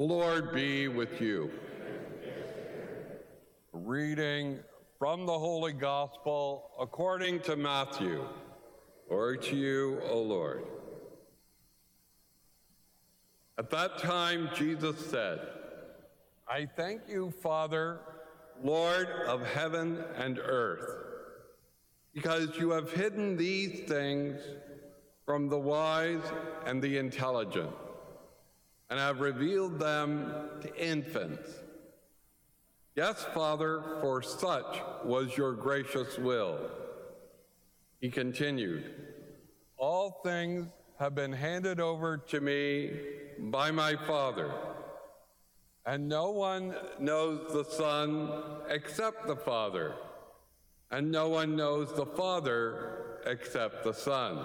Lord be with you. Reading from the Holy Gospel according to Matthew. Glory to you, O Lord. At that time, Jesus said, I thank you, Father, Lord of heaven and earth, because you have hidden these things from the wise and the intelligent, and I've revealed them to infants. Yes, Father, for such was your gracious will. He continued, All things have been handed over to me by my Father, and no one knows the Son except the Father, and no one knows the Father except the Son,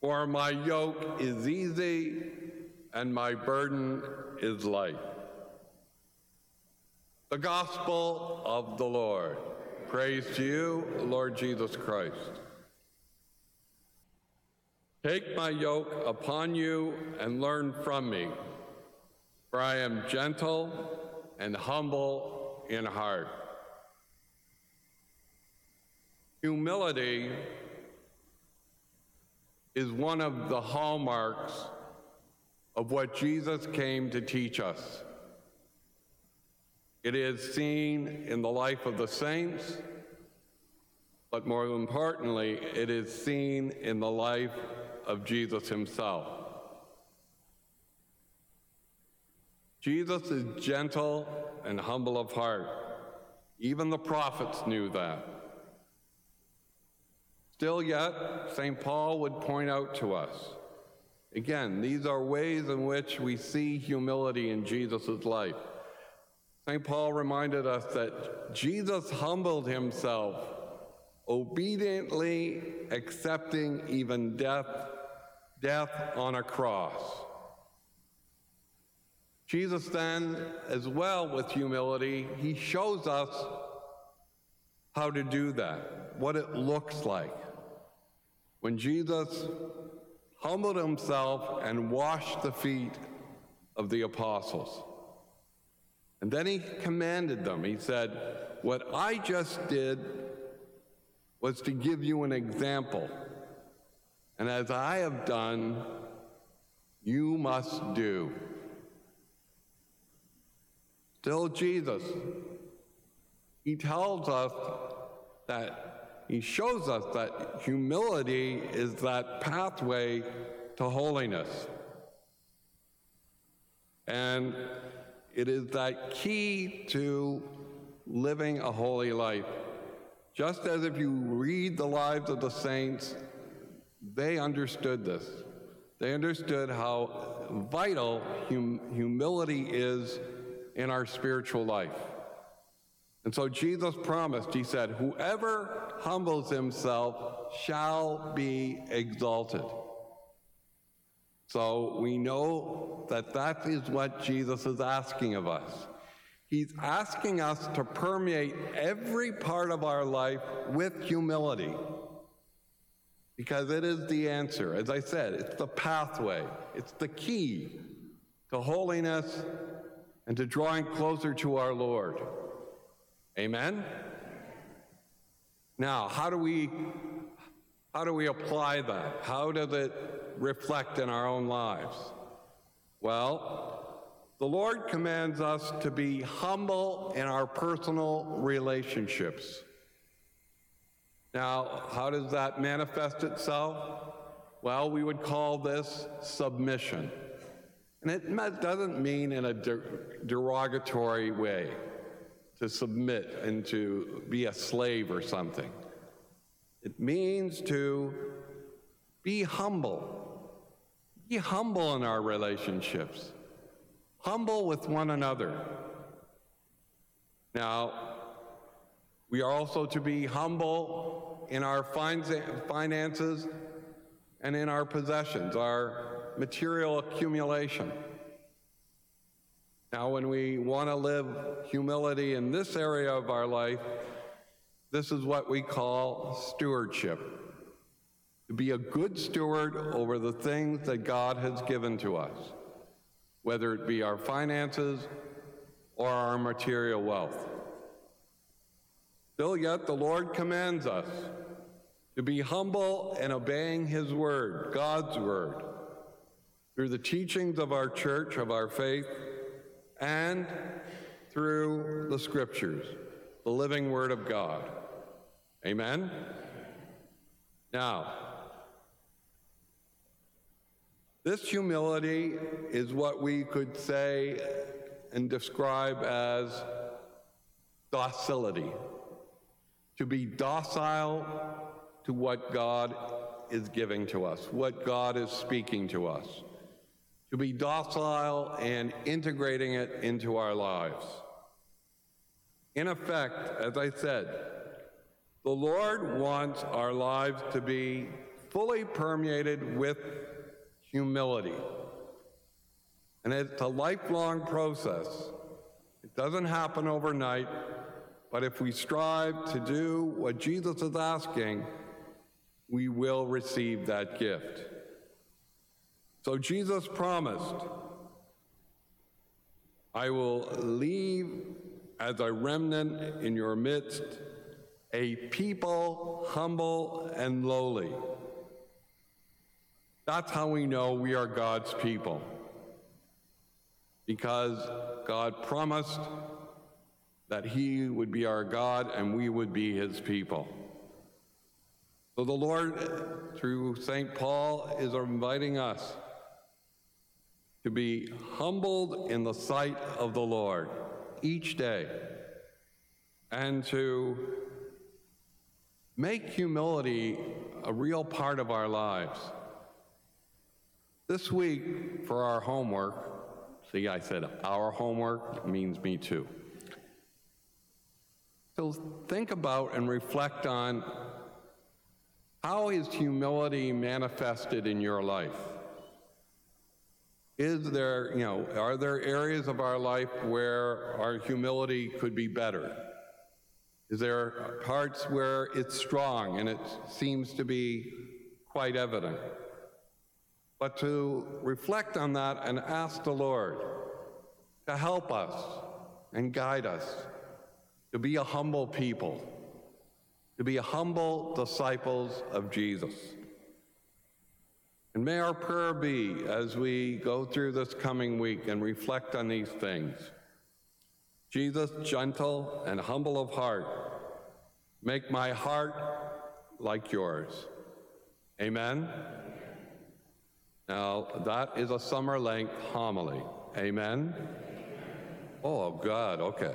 For my yoke is easy and my burden is light. The Gospel of the Lord. Praise to you, Lord Jesus Christ. Take my yoke upon you and learn from me, for I am gentle and humble in heart. Humility is one of the hallmarks of what Jesus came to teach us. It is seen in the life of the saints, but more importantly, it is seen in the life of Jesus himself. Jesus is gentle and humble of heart. Even the prophets knew that. Still, yet, St. Paul would point out to us again, these are ways in which we see humility in Jesus' life. St. Paul reminded us that Jesus humbled himself, obediently accepting even death, death on a cross. Jesus then, as well with humility, he shows us how to do that, what it looks like. When Jesus humbled himself and washed the feet of the apostles. And then he commanded them, he said, What I just did was to give you an example. And as I have done, you must do. Still, Jesus, he tells us that he shows us that humility is that pathway to holiness. And it is that key to living a holy life. Just as if you read the lives of the saints, they understood this. They understood how vital hum- humility is in our spiritual life. And so Jesus promised, He said, Whoever humbles himself shall be exalted. So we know that that is what Jesus is asking of us. He's asking us to permeate every part of our life with humility. Because it is the answer. As I said, it's the pathway, it's the key to holiness and to drawing closer to our Lord. Amen? Now, how do we how do we apply that? How does it reflect in our own lives? Well, the Lord commands us to be humble in our personal relationships. Now, how does that manifest itself? Well, we would call this submission. And it doesn't mean in a derogatory way to submit and to be a slave or something. It means to be humble. Be humble in our relationships. humble with one another. Now, we are also to be humble in our finances and in our possessions, our material accumulation. Now, when we want to live humility in this area of our life, this is what we call stewardship. To be a good steward over the things that God has given to us, whether it be our finances or our material wealth. Still, yet, the Lord commands us to be humble and obeying His word, God's word, through the teachings of our church, of our faith and through the scriptures, the living word of God. Amen? Now, this humility is what we could say and describe as docility. To be docile to what God is giving to us, what God is speaking to us to be docile and integrating it into our lives. In effect, as I said, the Lord wants our lives to be fully permeated with humility. And it's a lifelong process. It doesn't happen overnight, but if we strive to do what Jesus is asking, we will receive that gift. So Jesus promised, I will leave as a remnant in your midst a people humble and lowly. That's how we know we are God's people. Because God promised that He would be our God and we would be His people. So the Lord, through St. Paul, is inviting us to be humbled in the sight of the Lord each day and to make humility a real part of our lives. This week, for our homework, see, I said our homework means me too. So think about and reflect on how is humility manifested in your life? Is there, you know, are there areas of our life where our humility could be better? Is there parts where it's strong and it seems to be quite evident? But to reflect on that and ask the Lord to help us and guide us to be a humble people, to be humble disciples of Jesus. And may our prayer be as we go through this coming week and reflect on these things. Jesus, gentle and humble of heart, make my heart like yours. Amen. Now, that is a summer length homily. Amen. Oh, God, okay.